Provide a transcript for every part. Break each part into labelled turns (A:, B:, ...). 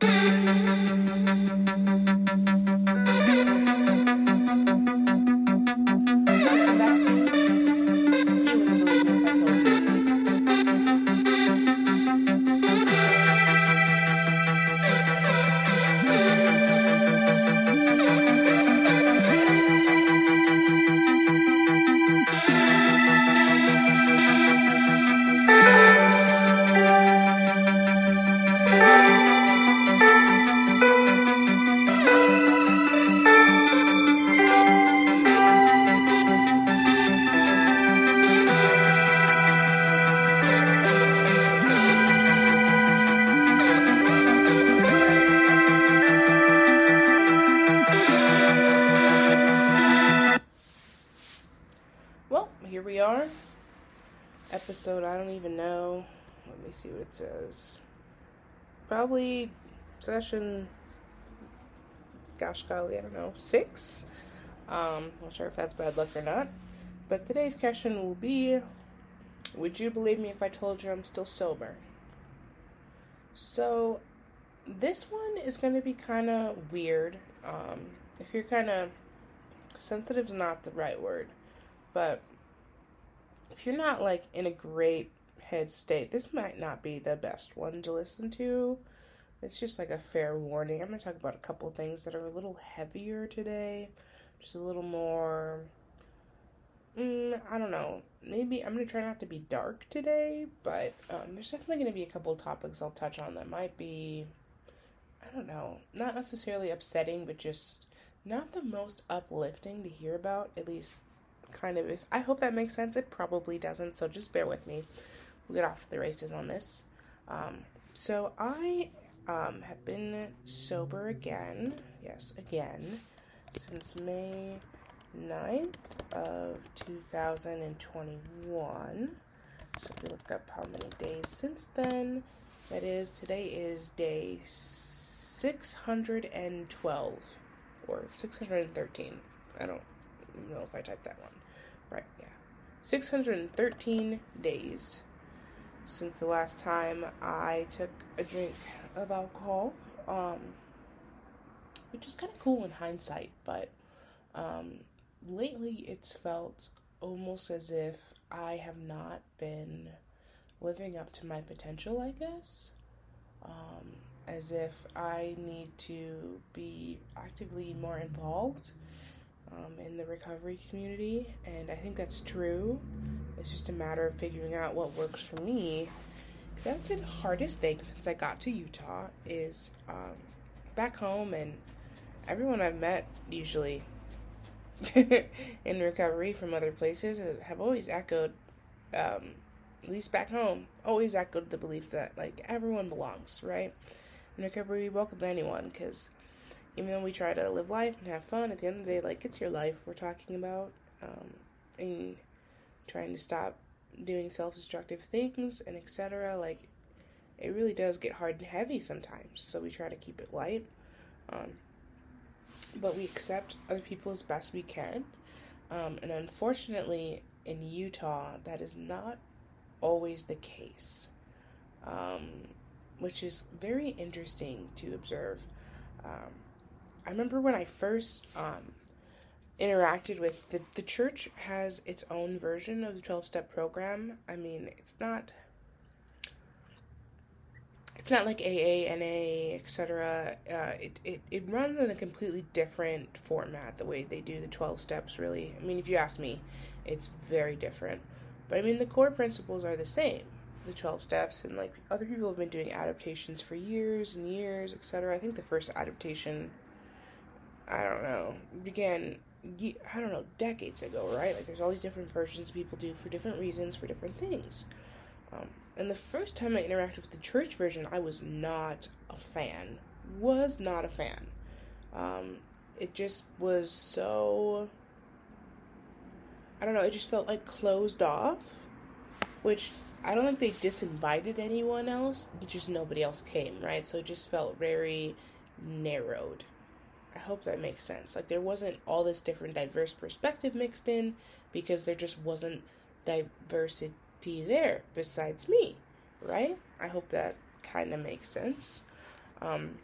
A: Thank you. Session, gosh golly, I don't know, six? Um, I'm not sure if that's bad luck or not. But today's question will be Would you believe me if I told you I'm still sober? So, this one is going to be kind of weird. Um, if you're kind of sensitive is not the right word but if you're not like in a great head state, this might not be the best one to listen to. It's just like a fair warning. I'm going to talk about a couple things that are a little heavier today, just a little more. Mm, I don't know. Maybe I'm going to try not to be dark today, but um, there's definitely going to be a couple topics I'll touch on that might be, I don't know, not necessarily upsetting, but just not the most uplifting to hear about, at least kind of if I hope that makes sense. It probably doesn't, so just bear with me. We'll get off the races on this. Um, so I um, have been sober again, yes, again, since May 9th of 2021. So if you look up how many days since then, that is, today is day 612 or 613. I don't know if I typed that one. Right, yeah. 613 days since the last time I took a drink of alcohol. Um, which is kind of cool in hindsight, but um, lately it's felt almost as if I have not been living up to my potential, I guess. Um, as if I need to be actively more involved um, in the recovery community, and I think that's true. It's just a matter of figuring out what works for me. That's the hardest thing since I got to Utah is um, back home, and everyone I've met usually in recovery from other places have always echoed, um, at least back home, always echoed the belief that like everyone belongs, right? In recovery, we welcome anyone because even though we try to live life and have fun, at the end of the day, like it's your life we're talking about, um, and trying to stop doing self-destructive things and etc. Like it really does get hard and heavy sometimes, so we try to keep it light. Um, but we accept other people as best we can, um, and unfortunately, in Utah, that is not always the case, um, which is very interesting to observe. Um, I remember when I first um, interacted with the the church has its own version of the twelve step program. I mean, it's not it's not like AA, NA, etc. Uh, it, it it runs in a completely different format. The way they do the twelve steps, really. I mean, if you ask me, it's very different. But I mean, the core principles are the same. The twelve steps, and like other people have been doing adaptations for years and years, etc. I think the first adaptation I don't know, began, I don't know, decades ago, right? Like, there's all these different versions people do for different reasons, for different things. Um, and the first time I interacted with the church version, I was not a fan. Was not a fan. Um, it just was so. I don't know, it just felt like closed off, which I don't think they disinvited anyone else, just nobody else came, right? So it just felt very narrowed. I hope that makes sense. Like there wasn't all this different diverse perspective mixed in because there just wasn't diversity there besides me, right? I hope that kind of makes sense. Um,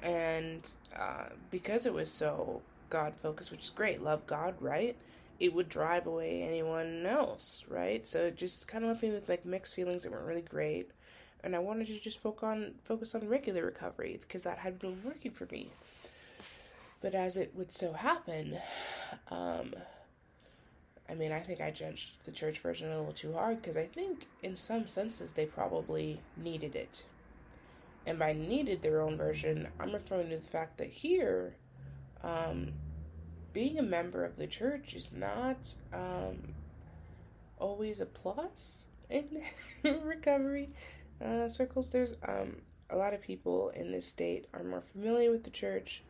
A: and uh, because it was so God focused, which is great, love God, right? It would drive away anyone else, right? So it just kind of left me with like mixed feelings that weren't really great. And I wanted to just focus on focus on regular recovery because that had been working for me. But as it would so happen, um, I mean, I think I judged the church version a little too hard because I think, in some senses, they probably needed it. And by needed their own version, I'm referring to the fact that here, um, being a member of the church is not um, always a plus in recovery uh, circles. There's um, a lot of people in this state are more familiar with the church.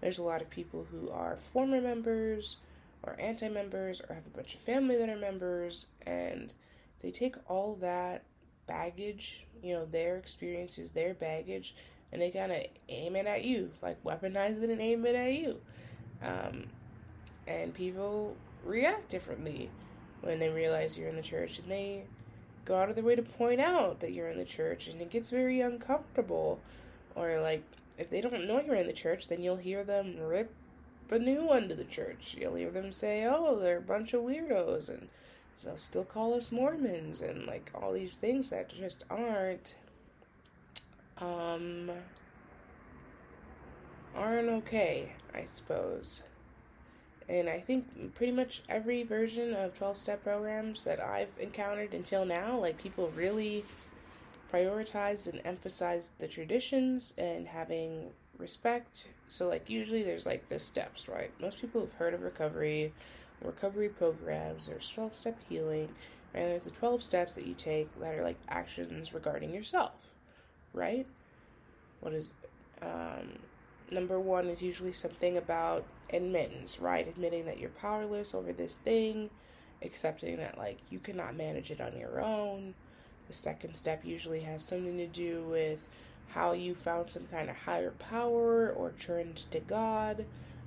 A: There's a lot of people who are former members or anti members or have a bunch of family that are members, and they take all that baggage, you know, their experiences, their baggage, and they kind of aim it at you, like weaponize it and aim it at you. Um, and people react differently when they realize you're in the church, and they go out of their way to point out that you're in the church, and it gets very uncomfortable. Or, like, if they don't know you're in the church, then you'll hear them rip a new one to the church. You'll hear them say, oh, they're a bunch of weirdos, and they'll still call us Mormons, and like all these things that just aren't, um, aren't okay, I suppose. And I think pretty much every version of 12 step programs that I've encountered until now, like people really prioritized and emphasized the traditions and having respect. So, like, usually there's like the steps, right? Most people have heard of recovery, recovery programs, there's 12 step healing, and there's the 12 steps that you take that are like actions regarding yourself, right? What is, um, number one is usually something about admittance, right? Admitting that you're powerless over this thing, accepting that, like, you cannot manage it on your own. The second step usually has something to do with how you found some kind of higher power or turned to God.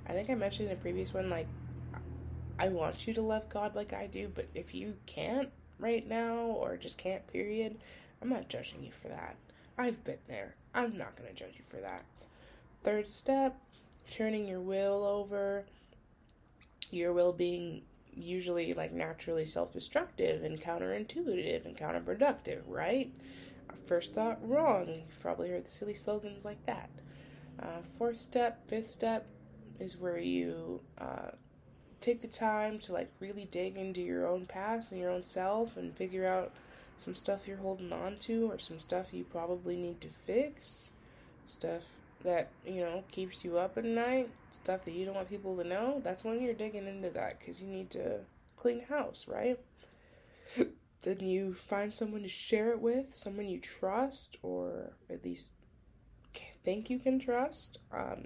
A: I think I mentioned in a previous one, like, I want you to love God like I do, but if you can't right now or just can't, period, I'm not judging you for that. I've been there. I'm not going to judge you for that. Third step, turning your will over. Your will being usually like naturally self destructive and counterintuitive and counterproductive, right? First thought, wrong. You've probably heard the silly slogans like that. Uh, fourth step, fifth step is where you uh, take the time to like really dig into your own past and your own self and figure out some stuff you're holding on to or some stuff you probably need to fix. Stuff that, you know, keeps you up at night, stuff that you don't want people to know. That's when you're digging into that because you need to clean house, right? then you find someone to share it with, someone you trust, or at least think you can trust. Um,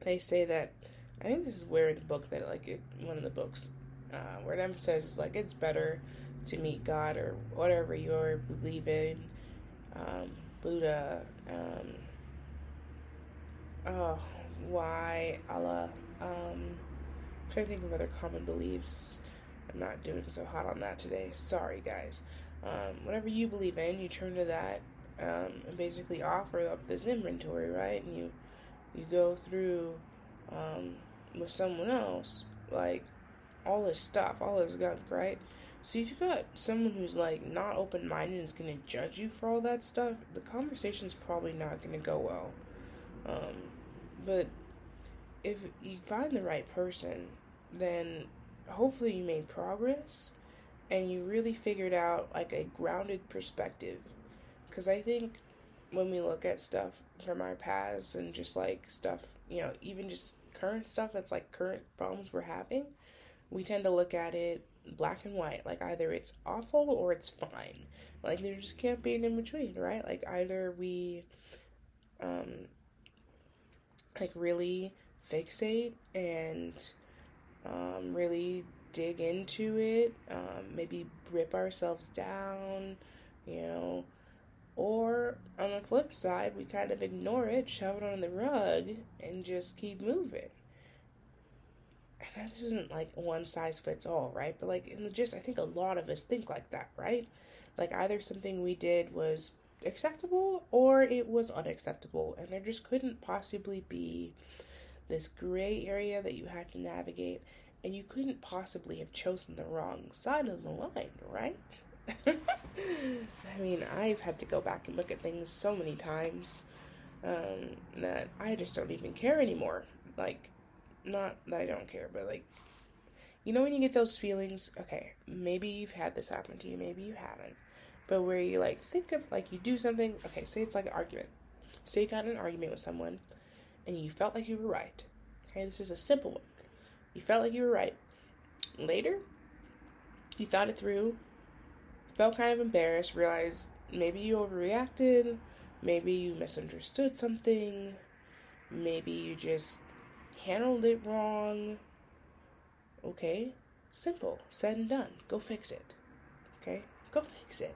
A: they say that I think this is where in the book that like it, one of the books uh, where it emphasizes like it's better to meet God or whatever you believe in, um, Buddha, um, oh, why Allah. Um, I'm trying to think of other common beliefs. I'm not doing so hot on that today. Sorry, guys. Um, whatever you believe in, you turn to that um, and basically offer up this inventory, right? And you you go through um, with someone else, like all this stuff, all this gunk, right? So if you got someone who's like not open minded and is gonna judge you for all that stuff, the conversation's probably not gonna go well. Um, but if you find the right person, then hopefully you made progress and you really figured out like a grounded perspective. Because I think when we look at stuff from our past and just like stuff, you know, even just current stuff that's like current problems we're having, we tend to look at it black and white. Like either it's awful or it's fine. Like there just can't be an in between, right? Like either we um like really fixate and um, really dig into it, um, maybe rip ourselves down, you know, or on the flip side, we kind of ignore it, shove it on the rug, and just keep moving. And this isn't like one size fits all, right? But like in the gist, I think a lot of us think like that, right? Like either something we did was acceptable or it was unacceptable. And there just couldn't possibly be this gray area that you had to navigate. And you couldn't possibly have chosen the wrong side of the line, right? I mean, I've had to go back and look at things so many times um, that I just don't even care anymore. Like, not that I don't care, but like, you know, when you get those feelings, okay, maybe you've had this happen to you, maybe you haven't, but where you like think of like you do something, okay, say it's like an argument. Say you got an argument with someone and you felt like you were right. Okay, this is a simple one. You felt like you were right. Later, you thought it through, felt kind of embarrassed, realized maybe you overreacted, maybe you misunderstood something, maybe you just handled it wrong. Okay, simple, said and done. Go fix it. Okay, go fix it.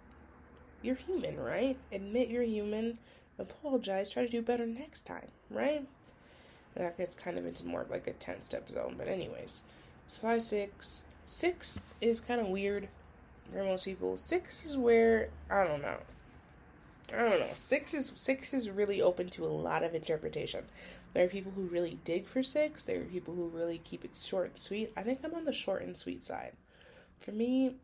A: You're human, right? Admit you're human, apologize, try to do better next time, right? That gets kind of into more of like a 10 step zone, but, anyways, it's 5 6. 6 is kind of weird for most people. 6 is where, I don't know. I don't know. Six is six is really open to a lot of interpretation. There are people who really dig for six. There are people who really keep it short and sweet. I think I'm on the short and sweet side. For me,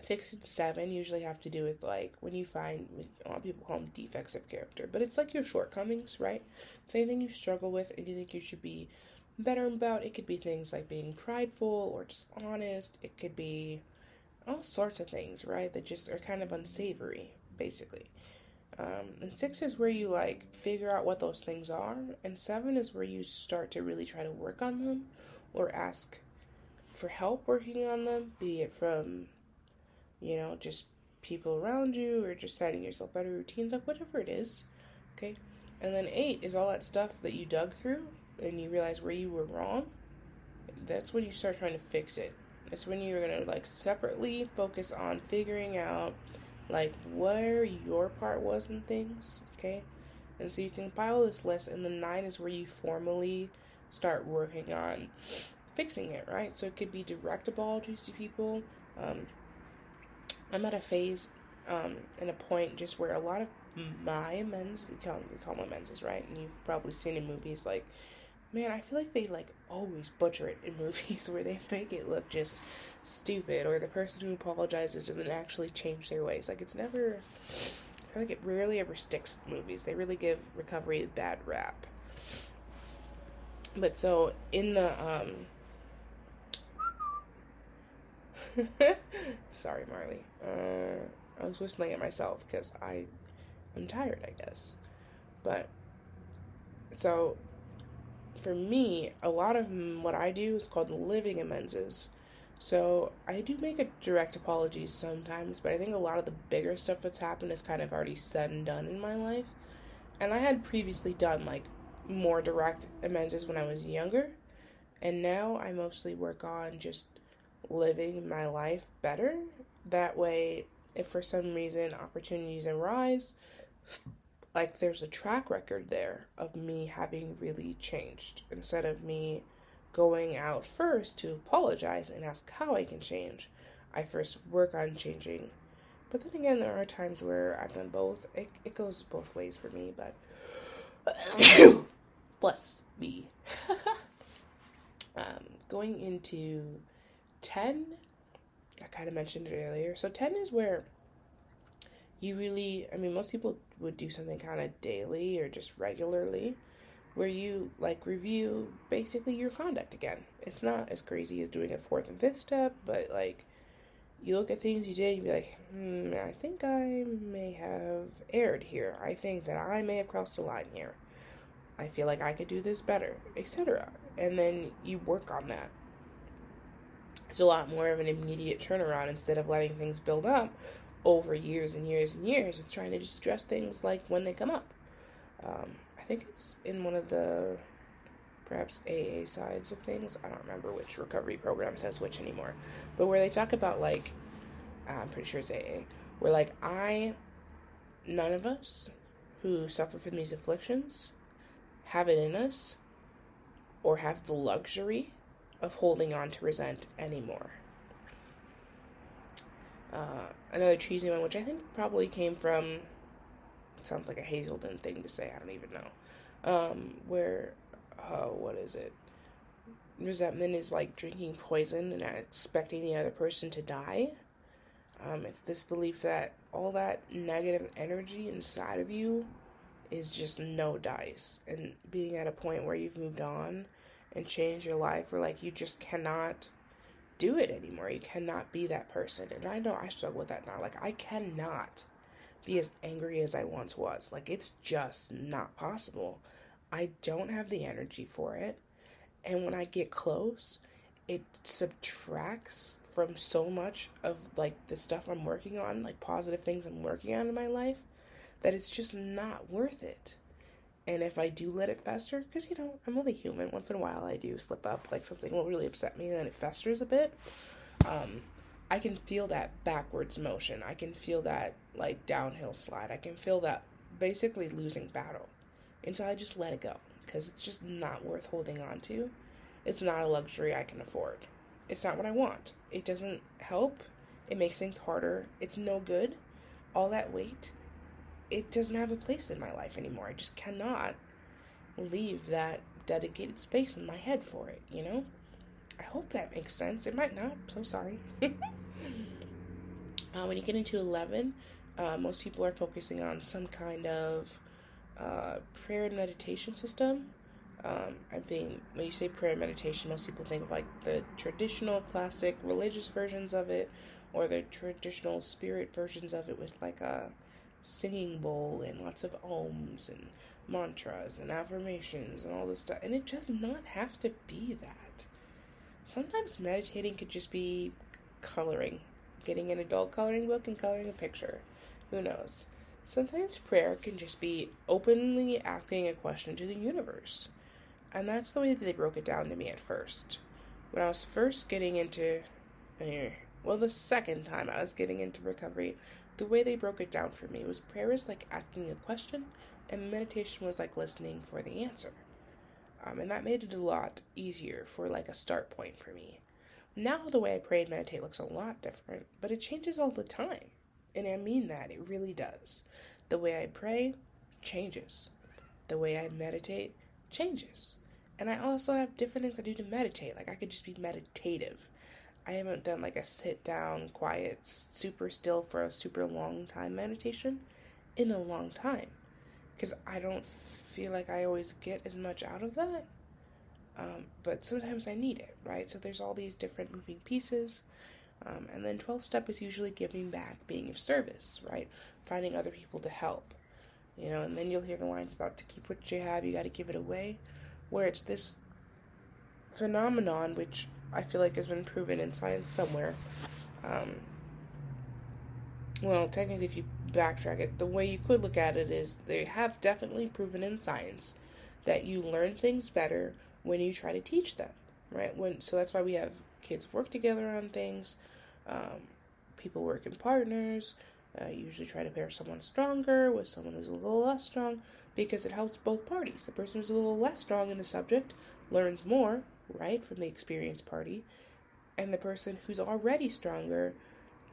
A: six and seven usually have to do with like when you find a lot of people call them defects of character, but it's like your shortcomings, right? It's anything you struggle with and you think you should be better about. It could be things like being prideful or dishonest. It could be all sorts of things, right? That just are kind of unsavory, basically. Um, and six is where you like figure out what those things are, and seven is where you start to really try to work on them or ask for help working on them, be it from, you know, just people around you or just setting yourself better routines, like whatever it is. Okay. And then eight is all that stuff that you dug through and you realize where you were wrong. That's when you start trying to fix it. That's when you're gonna like separately focus on figuring out like where your part was in things, okay? And so you can compile this list, and the nine is where you formally start working on fixing it, right? So it could be direct apologies to people. Um, I'm at a phase um, and a point just where a lot of my men's, we call, we call them amends, right? And you've probably seen in movies like man, I feel like they like always butcher it in movies where they make it look just stupid or the person who apologizes doesn't actually change their ways. Like it's never I feel like it rarely ever sticks in movies. They really give recovery a bad rap. But so in the um sorry Marley. Uh I was whistling at myself because I I'm tired, I guess. But so for me, a lot of what I do is called living amends. So I do make a direct apologies sometimes, but I think a lot of the bigger stuff that's happened is kind of already said and done in my life. And I had previously done like more direct amends when I was younger, and now I mostly work on just living my life better. That way, if for some reason opportunities arise, like there's a track record there of me having really changed instead of me going out first to apologize and ask how I can change. I first work on changing. But then again, there are times where I've done both. It, it goes both ways for me, but bless me. um, going into 10, I kind of mentioned it earlier. So 10 is where you really, I mean, most people would do something kind of daily or just regularly where you like review basically your conduct again. It's not as crazy as doing a fourth and fifth step, but like you look at things you did and be like, hmm, I think I may have erred here. I think that I may have crossed the line here. I feel like I could do this better, etc. And then you work on that. It's a lot more of an immediate turnaround instead of letting things build up over years and years and years. It's trying to just address things like when they come up. Um, I think it's in one of the perhaps AA sides of things. I don't remember which recovery program says which anymore. But where they talk about like, I'm pretty sure it's AA, where like I, none of us who suffer from these afflictions have it in us or have the luxury of holding on to resent anymore. Uh, another cheesy one, which I think probably came from, sounds like a Hazelden thing to say, I don't even know. Um, where, uh, what is it? Resentment is like drinking poison and expecting the other person to die. Um, it's this belief that all that negative energy inside of you is just no dice. And being at a point where you've moved on and change your life, where like you just cannot do it anymore. You cannot be that person. And I know I struggle with that now. Like, I cannot be as angry as I once was. Like, it's just not possible. I don't have the energy for it. And when I get close, it subtracts from so much of like the stuff I'm working on, like positive things I'm working on in my life, that it's just not worth it. And if I do let it fester, because you know, I'm only human, once in a while I do slip up, like something will really upset me and then it festers a bit. Um, I can feel that backwards motion. I can feel that like downhill slide. I can feel that basically losing battle until I just let it go because it's just not worth holding on to. It's not a luxury I can afford. It's not what I want. It doesn't help. It makes things harder. It's no good. All that weight it doesn't have a place in my life anymore. I just cannot leave that dedicated space in my head for it, you know? I hope that makes sense. It might not. so sorry. uh, when you get into 11, uh, most people are focusing on some kind of uh, prayer and meditation system. Um, I think when you say prayer and meditation, most people think of like the traditional classic religious versions of it or the traditional spirit versions of it with like a singing bowl and lots of ohms and mantras and affirmations and all this stuff. And it does not have to be that. Sometimes meditating could just be coloring, getting an adult coloring book and coloring a picture. Who knows? Sometimes prayer can just be openly asking a question to the universe. And that's the way that they broke it down to me at first. When I was first getting into, eh, well, the second time I was getting into recovery, the way they broke it down for me was prayer is like asking a question, and meditation was like listening for the answer. Um, and that made it a lot easier for like a start point for me. Now the way I pray and meditate looks a lot different, but it changes all the time. And I mean that, it really does. The way I pray changes. The way I meditate changes. And I also have different things I do to meditate. Like I could just be meditative. I haven't done like a sit down, quiet, super still for a super long time meditation in a long time. Because I don't feel like I always get as much out of that. Um, but sometimes I need it, right? So there's all these different moving pieces. Um, and then 12 step is usually giving back, being of service, right? Finding other people to help. You know, and then you'll hear the lines about to keep what you have, you got to give it away, where it's this phenomenon which I feel like has been proven in science somewhere. Um, well, technically, if you backtrack it, the way you could look at it is they have definitely proven in science that you learn things better when you try to teach them, right? When so that's why we have kids work together on things. Um, people work in partners. Uh, usually try to pair someone stronger with someone who's a little less strong because it helps both parties. The person who's a little less strong in the subject learns more right, from the experience party. And the person who's already stronger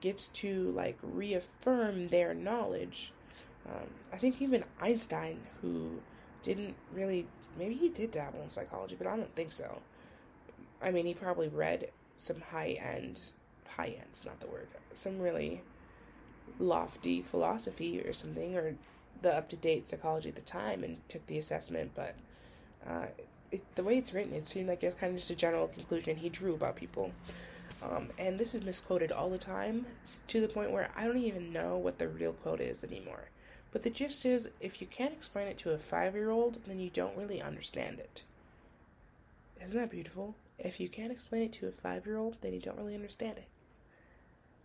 A: gets to like reaffirm their knowledge. Um, I think even Einstein, who didn't really, maybe he did dabble in psychology, but I don't think so. I mean, he probably read some high end, high end's not the word, some really lofty philosophy or something, or the up to date psychology at the time and took the assessment, but uh, it, the way it's written, it seemed like it's kind of just a general conclusion he drew about people. Um, and this is misquoted all the time to the point where I don't even know what the real quote is anymore. But the gist is if you can't explain it to a five year old, then you don't really understand it. Isn't that beautiful? If you can't explain it to a five year old, then you don't really understand it.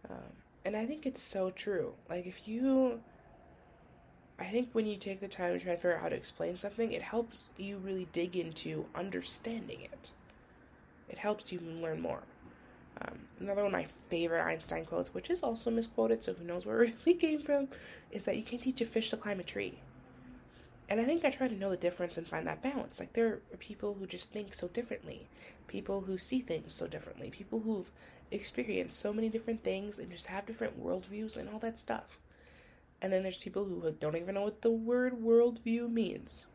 A: Um, and I think it's so true. Like, if you I think when you take the time to try to figure out how to explain something, it helps you really dig into understanding it. It helps you learn more. Um, another one of my favorite Einstein quotes, which is also misquoted, so who knows where it really came from, is that you can't teach a fish to climb a tree. and I think I try to know the difference and find that balance. Like there are people who just think so differently, people who see things so differently, people who've experienced so many different things and just have different worldviews and all that stuff. And then there's people who don't even know what the word worldview means,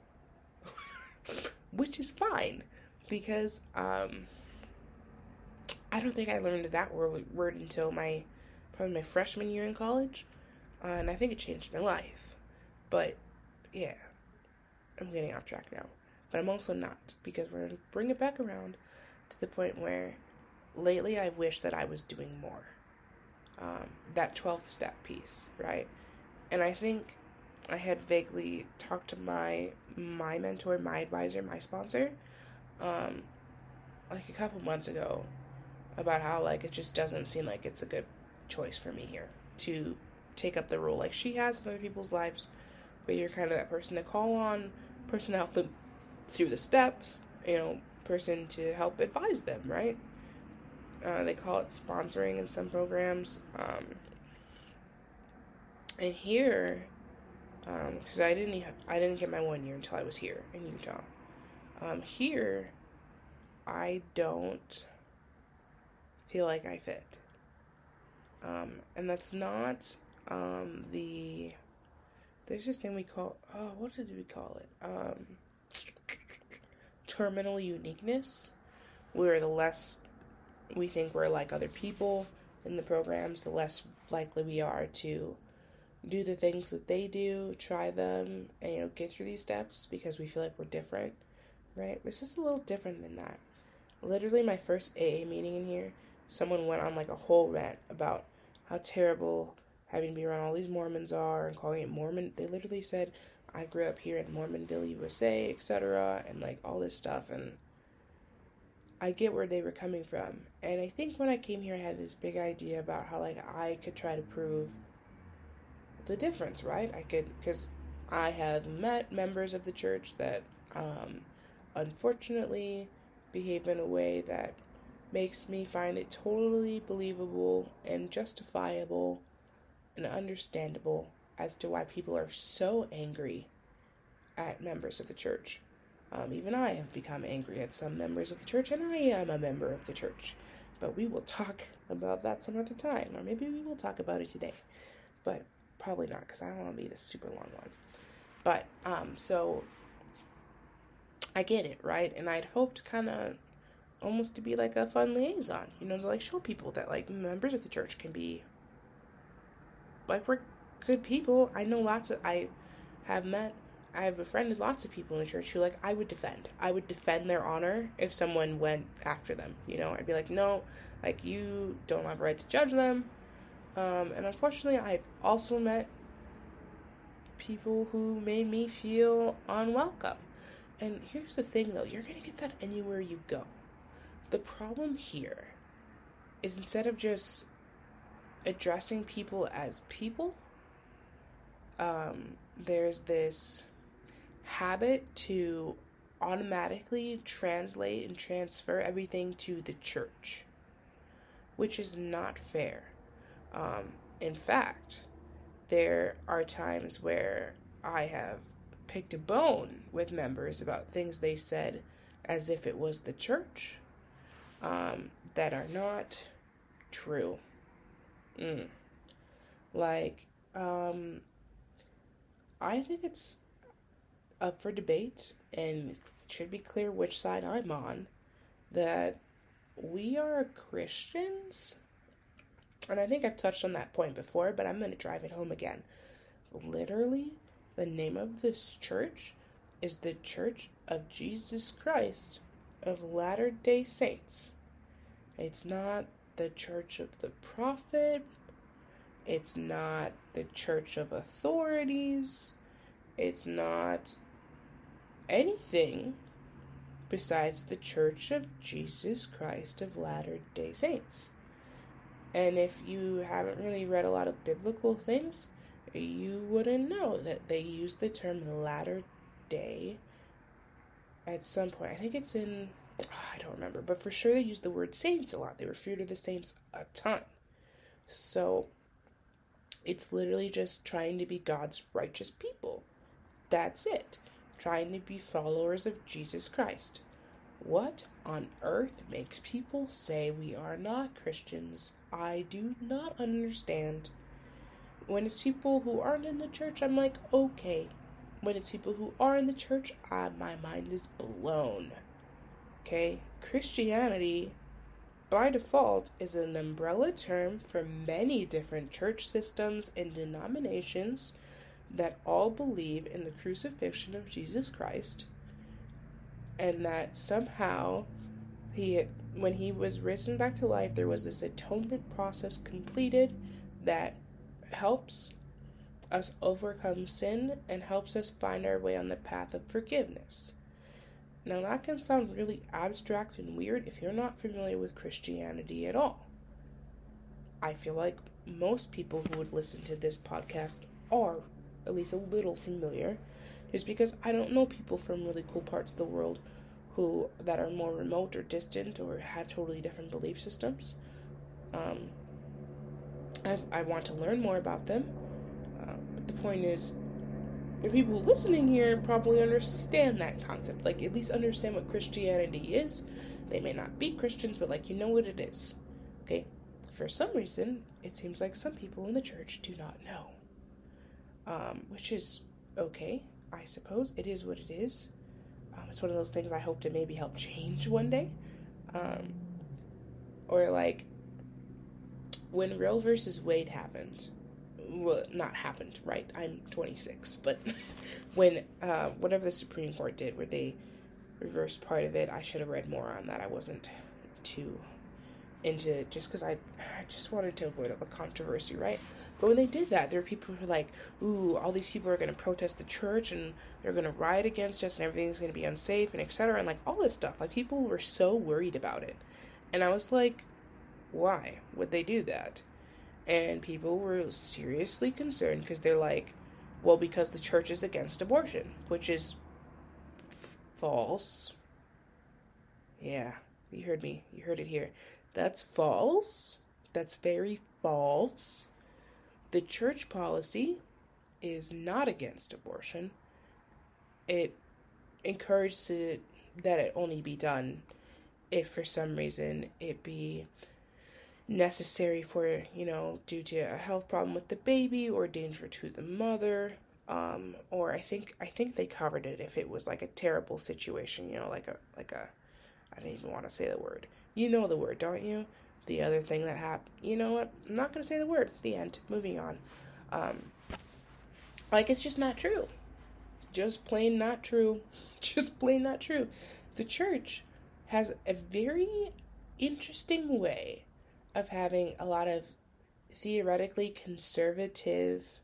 A: which is fine because um, I don't think I learned that word, until my probably my freshman year in college, uh, and I think it changed my life. But yeah, I'm getting off track now. But I'm also not because we're gonna bring it back around to the point where lately I wish that I was doing more. Um, that 12th step piece, right? And I think I had vaguely talked to my my mentor, my advisor, my sponsor, um, like a couple months ago, about how like it just doesn't seem like it's a good choice for me here to take up the role like she has in other people's lives, where you're kind of that person to call on, person to help them through the steps, you know, person to help advise them, right? Uh, they call it sponsoring in some programs. Um, and here, because um, I didn't have, I didn't get my one year until I was here in Utah. Um, here, I don't feel like I fit. Um, and that's not um, the there's this thing we call oh what did we call it um, terminal uniqueness where the less we think we're like other people in the programs the less likely we are to do the things that they do try them and you know get through these steps because we feel like we're different right it's just a little different than that literally my first aa meeting in here someone went on like a whole rant about how terrible having to be around all these Mormons are and calling it Mormon. They literally said, I grew up here in Mormonville, USA, etc., and like all this stuff. And I get where they were coming from. And I think when I came here, I had this big idea about how like I could try to prove the difference, right? I could, because I have met members of the church that um, unfortunately behave in a way that makes me find it totally believable and justifiable and understandable as to why people are so angry at members of the church. Um, even I have become angry at some members of the church, and I am a member of the church. But we will talk about that some other time, or maybe we will talk about it today. But probably not, because I don't want to be the super long one. But um, so I get it, right? And I'd hoped kind of almost to be like a fun liaison, you know, to like show people that like members of the church can be like we're good people. I know lots of I have met I have befriended lots of people in the church who like I would defend. I would defend their honor if someone went after them. You know, I'd be like, no, like you don't have a right to judge them. Um, and unfortunately, I've also met people who made me feel unwelcome. And here's the thing though, you're gonna get that anywhere you go. The problem here is instead of just addressing people as people, um, there's this habit to automatically translate and transfer everything to the church, which is not fair. Um, in fact, there are times where I have picked a bone with members about things they said as if it was the church um, that are not true. Mm. Like, um, I think it's up for debate and should be clear which side I'm on that we are Christians. And I think I've touched on that point before, but I'm going to drive it home again. Literally, the name of this church is the Church of Jesus Christ of Latter day Saints. It's not the church of the prophet. It's not the church of authorities. It's not anything besides the church of Jesus Christ of Latter day Saints. And if you haven't really read a lot of biblical things, you wouldn't know that they use the term latter day at some point. I think it's in ah, I don't remember, but for sure they use the word saints a lot. They refer to the saints a ton. So it's literally just trying to be God's righteous people. That's it. Trying to be followers of Jesus Christ. What on earth makes people say we are not Christians? I do not understand. When it's people who aren't in the church, I'm like, okay. When it's people who are in the church, I, my mind is blown. Okay? Christianity, by default, is an umbrella term for many different church systems and denominations that all believe in the crucifixion of Jesus Christ and that somehow he when he was risen back to life there was this atonement process completed that helps us overcome sin and helps us find our way on the path of forgiveness. Now, that can sound really abstract and weird if you're not familiar with Christianity at all. I feel like most people who would listen to this podcast are at least a little familiar, just because I don't know people from really cool parts of the world who that are more remote or distant or have totally different belief systems. Um, i I want to learn more about them. Uh, but the point is, the people listening here probably understand that concept. Like, at least understand what Christianity is. They may not be Christians, but, like, you know what it is. Okay? For some reason, it seems like some people in the church do not know. Um, which is okay, I suppose. It is what it is. Um, it's one of those things I hope to maybe help change one day. Um, or, like, when Roe versus Wade happened, well, not happened, right? I'm 26, but when uh, whatever the Supreme Court did, where they reversed part of it, I should have read more on that. I wasn't too into just because I, I just wanted to avoid all the controversy, right? But when they did that, there were people who were like, "Ooh, all these people are going to protest the church and they're going to riot against us, and everything's going to be unsafe, and etc." And like all this stuff, like people were so worried about it, and I was like, why would they do that? And people were seriously concerned because they're like, well, because the church is against abortion, which is f- false. Yeah, you heard me. You heard it here. That's false. That's very false. The church policy is not against abortion. It encourages it, that it only be done if for some reason it be necessary for you know due to a health problem with the baby or danger to the mother um or i think i think they covered it if it was like a terrible situation you know like a like a i don't even want to say the word you know the word don't you? The other thing that happened you know what? I'm not going to say the word. The end. Moving on. Um like it's just not true. Just plain not true. Just plain not true. The church has a very interesting way of having a lot of theoretically conservative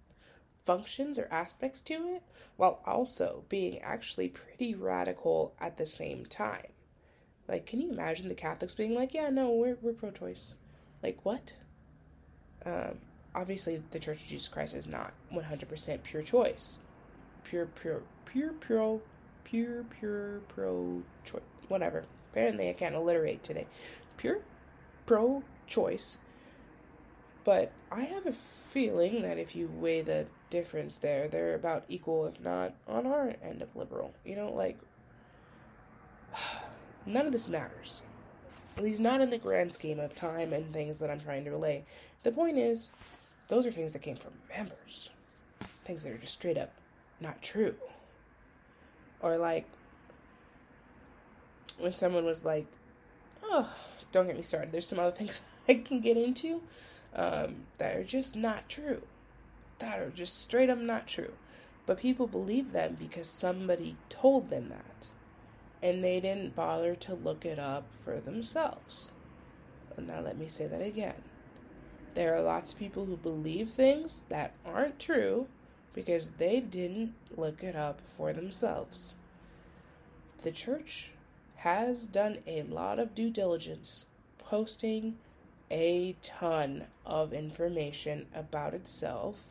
A: functions or aspects to it while also being actually pretty radical at the same time. Like, can you imagine the Catholics being like, yeah, no, we're, we're pro choice? Like, what? Um, obviously, the Church of Jesus Christ is not 100% pure choice. Pure, pure, pure, pure, pure, pure, pro choice. Whatever. Apparently, I can't alliterate today. Pure, pro choice. But I have a feeling that if you weigh the difference there, they're about equal, if not on our end of liberal. You know, like, none of this matters. At least not in the grand scheme of time and things that I'm trying to relay. The point is, those are things that came from members. Things that are just straight up not true. Or like, when someone was like, oh, don't get me started. There's some other things I can get into um, that are just not true. That are just straight up not true. But people believe them because somebody told them that. And they didn't bother to look it up for themselves. Now, let me say that again. There are lots of people who believe things that aren't true because they didn't look it up for themselves. The church has done a lot of due diligence posting a ton of information about itself.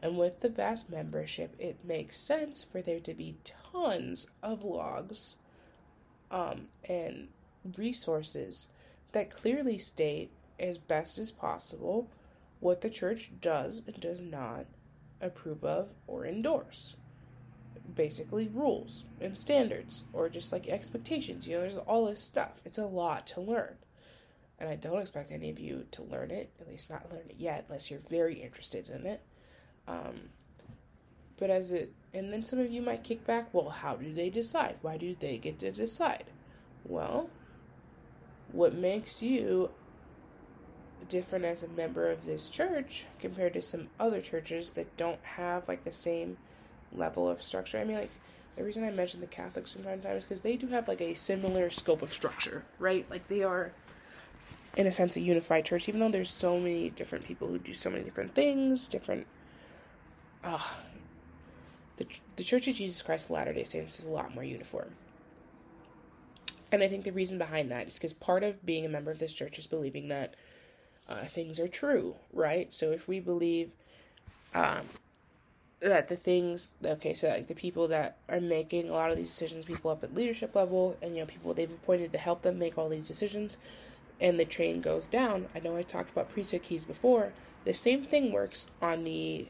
A: And with the vast membership, it makes sense for there to be tons of logs um, and resources that clearly state as best as possible what the church does and does not approve of or endorse. basically rules and standards or just like expectations. You know, there's all this stuff. It's a lot to learn. And I don't expect any of you to learn it, at least not learn it yet, unless you're very interested in it. Um, but as it, and then some of you might kick back, well, how do they decide? Why do they get to decide? Well, what makes you different as a member of this church compared to some other churches that don't have like the same level of structure. I mean, like the reason I mention the Catholics from time to time is because they do have like a similar scope of structure, right? Like they are, in a sense, a unified church, even though there's so many different people who do so many different things, different. Uh, the the Church of Jesus Christ of Latter Day Saints is a lot more uniform. And I think the reason behind that is because part of being a member of this church is believing that uh, things are true, right? So if we believe um, that the things, okay, so like the people that are making a lot of these decisions, people up at leadership level, and you know, people they've appointed to help them make all these decisions, and the train goes down. I know I talked about priesthood keys before. The same thing works on the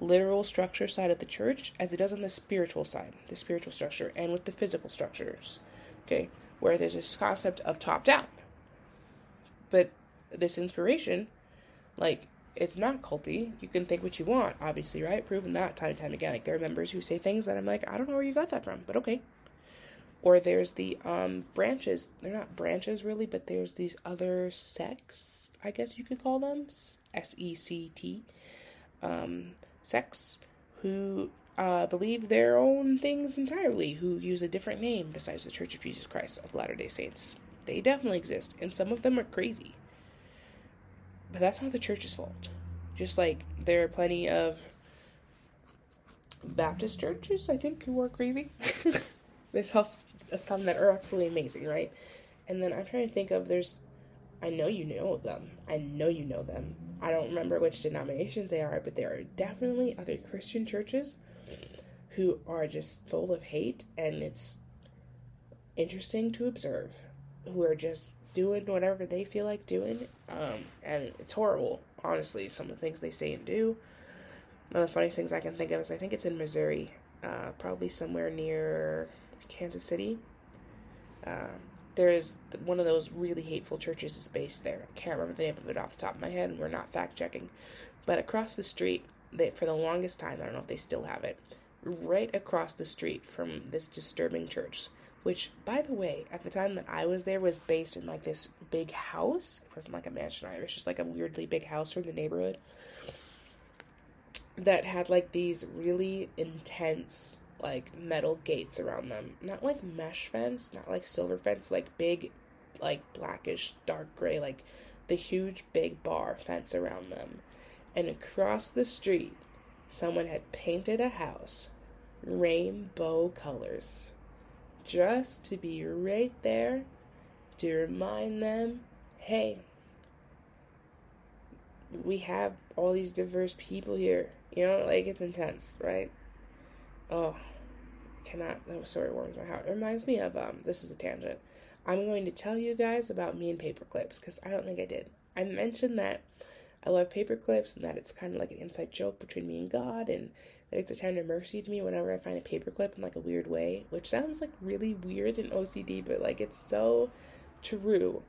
A: literal structure side of the church as it does on the spiritual side, the spiritual structure, and with the physical structures. Okay, where there's this concept of top down. But this inspiration, like it's not culty. You can think what you want, obviously, right? Proven that time and time again. Like there are members who say things that I'm like, I don't know where you got that from, but okay. Or there's the um branches. They're not branches really, but there's these other sects, I guess you could call them S E C T, um, sects who uh, believe their own things entirely, who use a different name besides the Church of Jesus Christ of Latter Day Saints. They definitely exist, and some of them are crazy. But that's not the church's fault. Just like there are plenty of Baptist churches, I think, who are crazy. there's also some that are absolutely amazing, right? And then I'm trying to think of there's, I know you know them. I know you know them. I don't remember which denominations they are, but there are definitely other Christian churches who are just full of hate, and it's interesting to observe. Who are just doing whatever they feel like doing. Um, and it's horrible, honestly, some of the things they say and do. One of the funniest things I can think of is I think it's in Missouri, uh, probably somewhere near Kansas City. Uh, there is one of those really hateful churches is based there. I can't remember the name of it off the top of my head, and we're not fact checking. But across the street, they, for the longest time, I don't know if they still have it, right across the street from this disturbing church which by the way at the time that i was there was based in like this big house it wasn't like a mansion either it was just like a weirdly big house from the neighborhood that had like these really intense like metal gates around them not like mesh fence not like silver fence like big like blackish dark gray like the huge big bar fence around them and across the street someone had painted a house rainbow colors just to be right there to remind them hey, we have all these diverse people here. You know, like it's intense, right? Oh, cannot. That story warms my heart. It reminds me of um. This is a tangent. I'm going to tell you guys about me and paper clips because I don't think I did. I mentioned that I love paper clips and that it's kind of like an inside joke between me and God and that it's a tender mercy to me whenever I find a paperclip in like a weird way, which sounds like really weird and OCD, but like it's so true.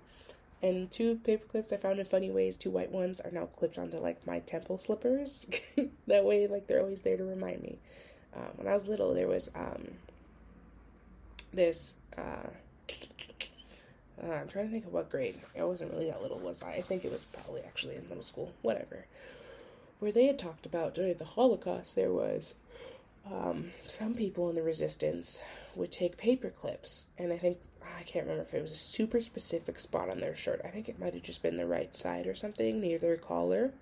A: And two paper clips I found in funny ways, two white ones, are now clipped onto like my temple slippers. that way, like they're always there to remind me. Um, when I was little, there was um, this. Uh, uh, I'm trying to think of what grade. I wasn't really that little, was I? I think it was probably actually in middle school. Whatever where they had talked about during the Holocaust, there was um, some people in the resistance would take paper clips, and I think I can't remember if it was a super specific spot on their shirt. I think it might have just been the right side or something near their collar,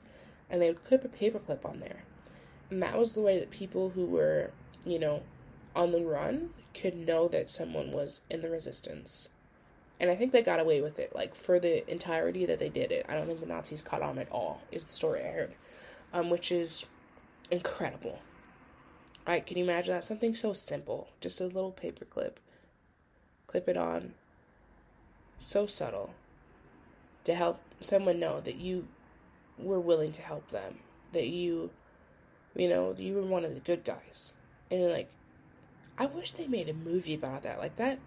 A: and they would clip a paper clip on there. And that was the way that people who were, you know, on the run could know that someone was in the resistance. And I think they got away with it, like for the entirety that they did it. I don't think the Nazis caught on at all, is the story I heard um, which is incredible. Right? can you imagine that? Something so simple, just a little paper clip. Clip it on. So subtle. To help someone know that you were willing to help them. That you, you know, you were one of the good guys. And like, I wish they made a movie about that. Like that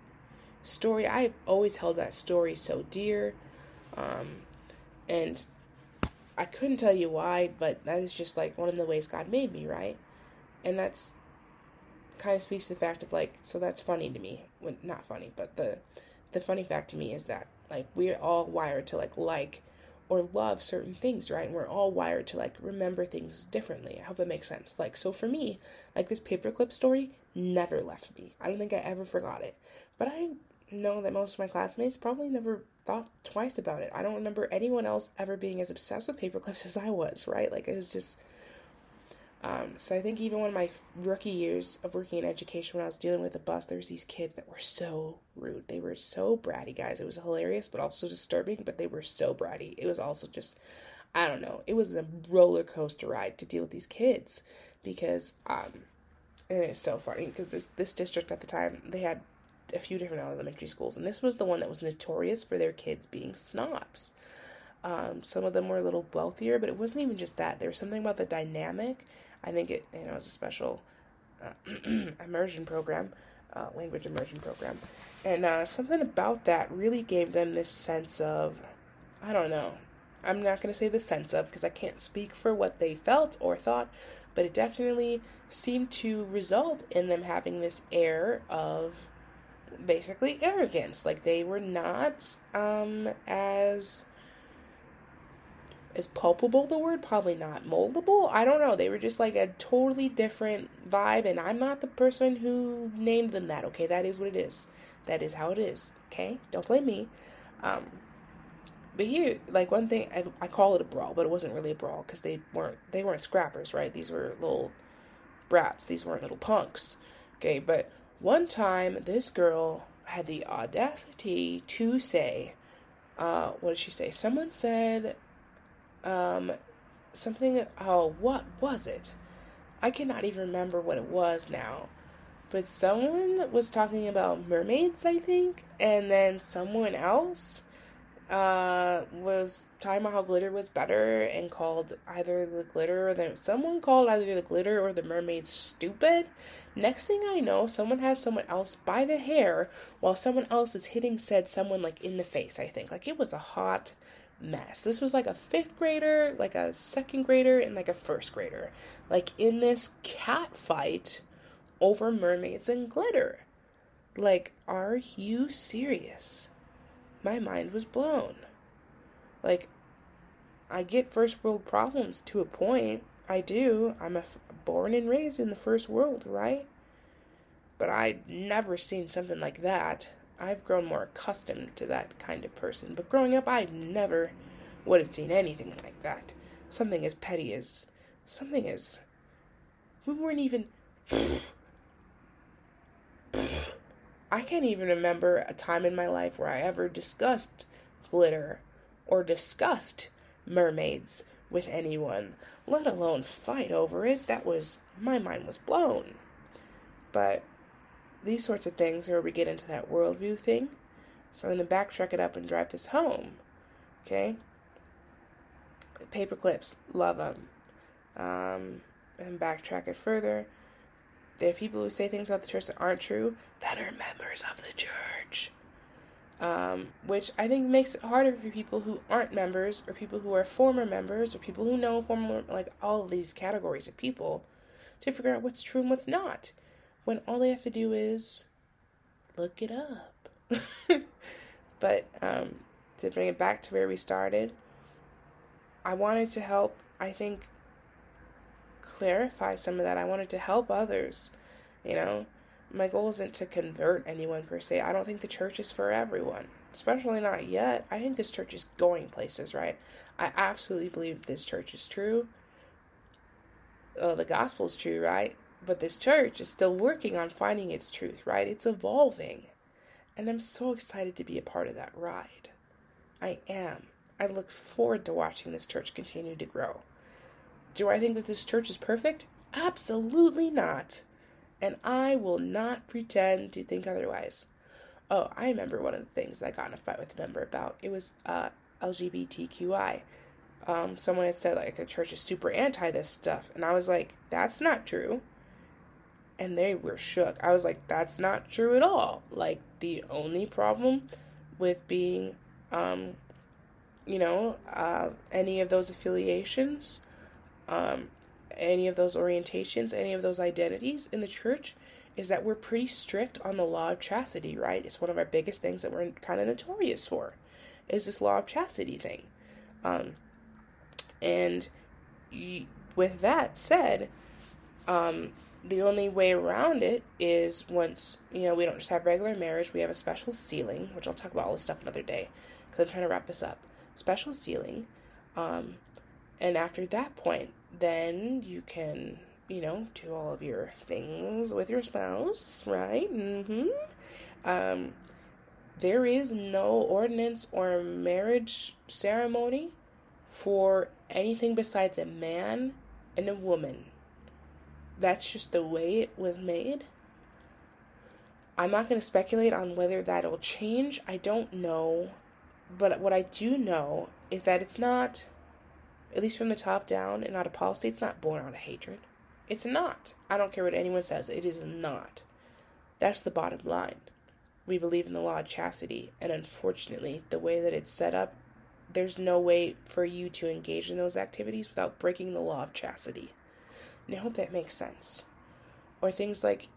A: story, I've always held that story so dear. Um, and I couldn't tell you why, but that is just like one of the ways God made me, right? And that's kind of speaks to the fact of like, so that's funny to me. Well, not funny, but the the funny fact to me is that like we're all wired to like like or love certain things, right? And we're all wired to like remember things differently. I hope that makes sense. Like, so for me, like this paperclip story never left me. I don't think I ever forgot it. But I know that most of my classmates probably never thought twice about it. I don't remember anyone else ever being as obsessed with paperclips as I was, right? Like, it was just um, so I think even when my rookie years of working in education, when I was dealing with the bus, there was these kids that were so rude. They were so bratty, guys. It was hilarious, but also disturbing. But they were so bratty. It was also just, I don't know. It was a roller coaster ride to deal with these kids because, um, and it's so funny because this this district at the time they had a few different elementary schools, and this was the one that was notorious for their kids being snobs. Um, some of them were a little wealthier, but it wasn't even just that. There was something about the dynamic I think it you know was a special uh, immersion program, uh, language immersion program, and uh, something about that really gave them this sense of I don't know. I'm not gonna say the sense of because I can't speak for what they felt or thought, but it definitely seemed to result in them having this air of basically arrogance. Like they were not um, as is palpable the word? Probably not. Moldable? I don't know. They were just like a totally different vibe, and I'm not the person who named them that, okay? That is what it is. That is how it is, okay? Don't blame me. Um, but here, like one thing, I, I call it a brawl, but it wasn't really a brawl because they weren't they weren't scrappers, right? These were little brats. These weren't little punks, okay? But one time, this girl had the audacity to say, uh, what did she say? Someone said um, something. Oh, what was it? I cannot even remember what it was now. But someone was talking about mermaids, I think, and then someone else uh, was talking about how glitter was better and called either the glitter or the someone called either the glitter or the mermaids stupid. Next thing I know, someone has someone else by the hair while someone else is hitting said someone like in the face. I think like it was a hot mess. This was like a fifth grader, like a second grader, and like a first grader. Like in this cat fight over mermaids and glitter. Like, are you serious? My mind was blown. Like, I get first world problems to a point. I do. I'm a f- born and raised in the first world, right? But I'd never seen something like that. I've grown more accustomed to that kind of person. But growing up, I never would have seen anything like that. Something as petty as. Something as. We weren't even. I can't even remember a time in my life where I ever discussed glitter or discussed mermaids with anyone, let alone fight over it. That was. My mind was blown. But these sorts of things are where we get into that worldview thing. So I'm going to backtrack it up and drive this home. Okay? Paper clips, love them. Um, and backtrack it further. There are people who say things about the church that aren't true that are members of the church. Um, which I think makes it harder for people who aren't members or people who are former members or people who know former, like all these categories of people to figure out what's true and what's not when all they have to do is look it up. but um, to bring it back to where we started, I wanted to help, I think, clarify some of that. I wanted to help others. You know, my goal isn't to convert anyone per se. I don't think the church is for everyone, especially not yet. I think this church is going places, right? I absolutely believe this church is true. Uh, the gospel is true, right? But this church is still working on finding its truth, right? It's evolving. And I'm so excited to be a part of that ride. I am. I look forward to watching this church continue to grow. Do I think that this church is perfect? Absolutely not. And I will not pretend to think otherwise. Oh, I remember one of the things that I got in a fight with a member about. It was uh, LGBTQI. Um, someone had said like the church is super anti this stuff, and I was like, that's not true and they were shook. I was like, that's not true at all. Like, the only problem with being, um, you know, uh, any of those affiliations, um, any of those orientations, any of those identities in the church is that we're pretty strict on the law of chastity, right? It's one of our biggest things that we're kind of notorious for, is this law of chastity thing. Um, and y- with that said, um, the only way around it is once, you know, we don't just have regular marriage, we have a special sealing, which I'll talk about all this stuff another day because I'm trying to wrap this up. Special sealing. Um, and after that point, then you can, you know, do all of your things with your spouse, right? Mm-hmm. Um, there is no ordinance or marriage ceremony for anything besides a man and a woman that's just the way it was made. I'm not going to speculate on whether that'll change. I don't know. But what I do know is that it's not, at least from the top down and out of policy, it's not born out of hatred. It's not. I don't care what anyone says. It is not. That's the bottom line. We believe in the law of chastity, and unfortunately, the way that it's set up, there's no way for you to engage in those activities without breaking the law of chastity. And I hope that makes sense. Or things like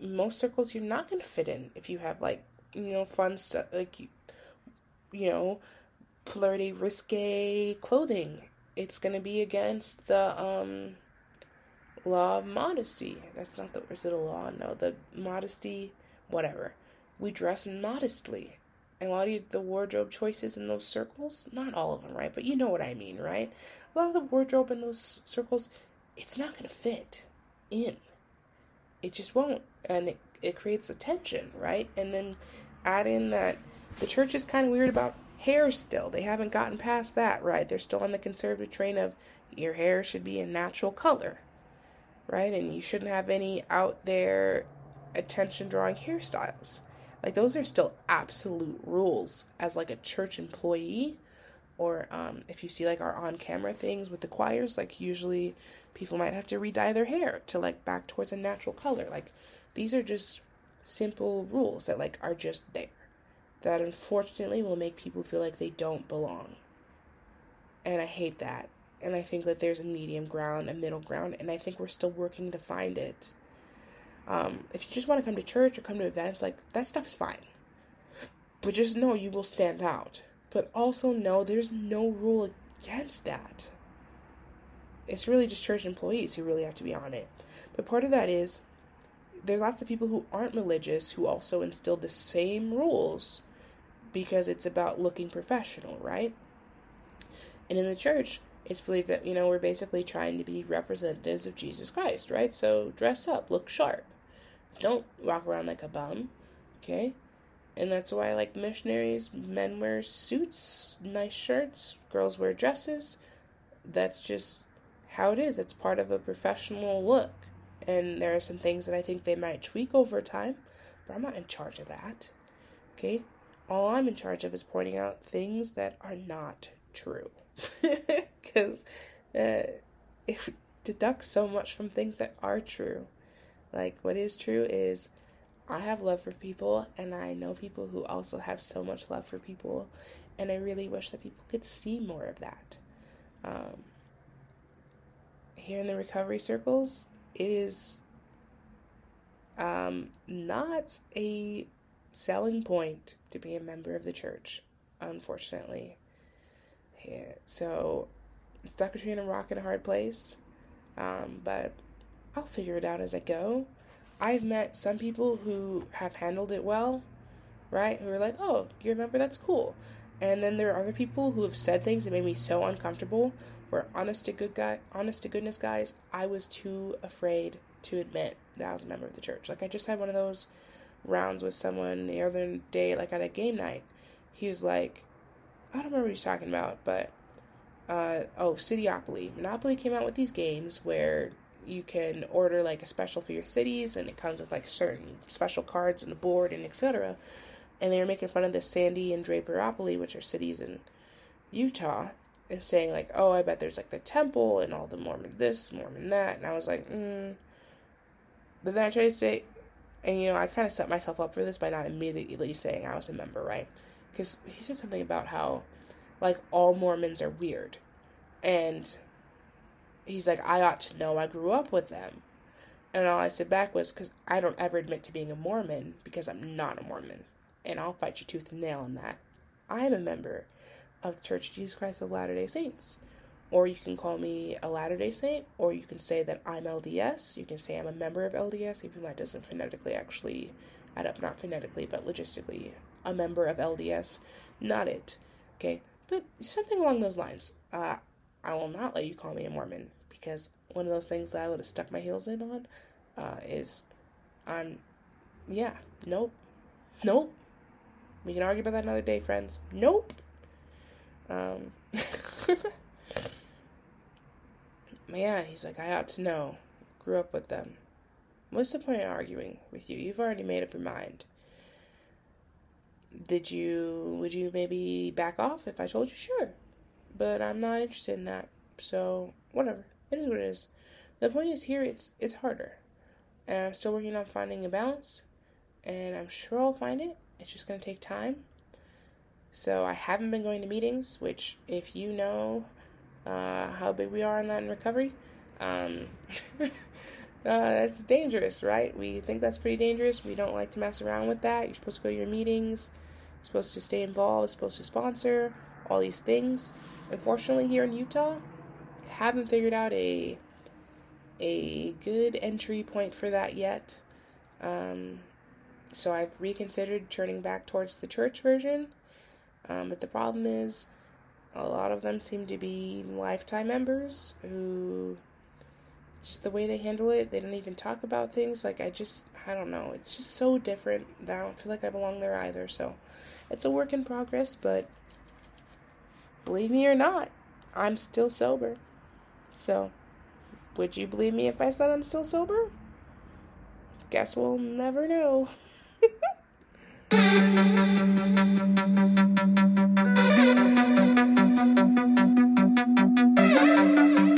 A: most circles you're not going to fit in if you have like, you know, fun stuff like you, you know, flirty, risque clothing. It's going to be against the um law of modesty. That's not the is it a law? No, the modesty, whatever. We dress modestly. And a lot of the wardrobe choices in those circles, not all of them, right? But you know what I mean, right? A lot of the wardrobe in those circles it's not going to fit in. It just won't. And it, it creates a tension, right? And then add in that the church is kind of weird about hair still. They haven't gotten past that, right? They're still on the conservative train of your hair should be a natural color, right? And you shouldn't have any out there attention drawing hairstyles. Like those are still absolute rules as like a church employee or um, if you see like our on camera things with the choirs, like usually people might have to re-dye their hair to like back towards a natural color. Like these are just simple rules that like are just there that unfortunately will make people feel like they don't belong. And I hate that. And I think that there's a medium ground, a middle ground, and I think we're still working to find it. Um, if you just want to come to church or come to events, like that stuff is fine. But just know you will stand out but also know there's no rule against that. It's really just church employees who really have to be on it. But part of that is there's lots of people who aren't religious who also instill the same rules because it's about looking professional, right? And in the church, it's believed that, you know, we're basically trying to be representatives of Jesus Christ, right? So dress up, look sharp. Don't walk around like a bum, okay? And that's why like missionaries. Men wear suits, nice shirts, girls wear dresses. That's just how it is. It's part of a professional look. And there are some things that I think they might tweak over time, but I'm not in charge of that. Okay? All I'm in charge of is pointing out things that are not true. Because uh, it deducts so much from things that are true. Like, what is true is I have love for people, and I know people who also have so much love for people, and I really wish that people could see more of that. Um, here in the recovery circles, it is um, not a selling point to be a member of the church, unfortunately. Yeah, so, stuck between a rock and a hard place, um, but I'll figure it out as I go. I've met some people who have handled it well, right? Who are like, oh, you remember? That's cool. And then there are other people who have said things that made me so uncomfortable. Where honest to good guy, honest to goodness, guys, I was too afraid to admit that I was a member of the church. Like I just had one of those rounds with someone the other day, like at a game night. He was like, I don't remember what he's talking about, but uh, oh, Cityopoly. Monopoly came out with these games where you can order like a special for your cities and it comes with like certain special cards and the board and etc and they were making fun of the sandy and draperopoly which are cities in utah and saying like oh i bet there's like the temple and all the mormon this mormon that and i was like mm, But then I try to say, and you know, I kind of set myself up for this by not immediately saying I was a member, right? Because he said something about how, like, all Mormons are weird. And he's like, I ought to know. I grew up with them. And all I said back was, because I don't ever admit to being a Mormon because I'm not a Mormon. And I'll fight you tooth and nail on that. I'm a member of the Church of Jesus Christ of Latter day Saints. Or you can call me a Latter day Saint, or you can say that I'm LDS. You can say I'm a member of LDS, even though that doesn't phonetically actually add up. Not phonetically, but logistically. A member of LDS. Not it. Okay? But something along those lines. Uh, I will not let you call me a Mormon because one of those things that I would have stuck my heels in on uh, is I'm, yeah, nope, nope. We can argue about that another day, friends. Nope. Um, yeah, he's like, I ought to know. Grew up with them. What's the point of arguing with you? You've already made up your mind. Did you, would you maybe back off if I told you? Sure. But I'm not interested in that. So, whatever. It is what it is. The point is here it's it's harder. And I'm still working on finding a balance. And I'm sure I'll find it. It's just gonna take time. So I haven't been going to meetings, which if you know uh, how big we are on that in recovery, um, uh, that's dangerous, right? We think that's pretty dangerous. We don't like to mess around with that. You're supposed to go to your meetings. You're supposed to stay involved. You're supposed to sponsor all these things. Unfortunately, here in Utah, haven't figured out a a good entry point for that yet. Um, so I've reconsidered turning back towards the church version. Um, but the problem is, a lot of them seem to be lifetime members who just the way they handle it, they don't even talk about things. Like, I just, I don't know. It's just so different I don't feel like I belong there either. So, it's a work in progress, but believe me or not, I'm still sober. So, would you believe me if I said I'm still sober? Guess we'll never know.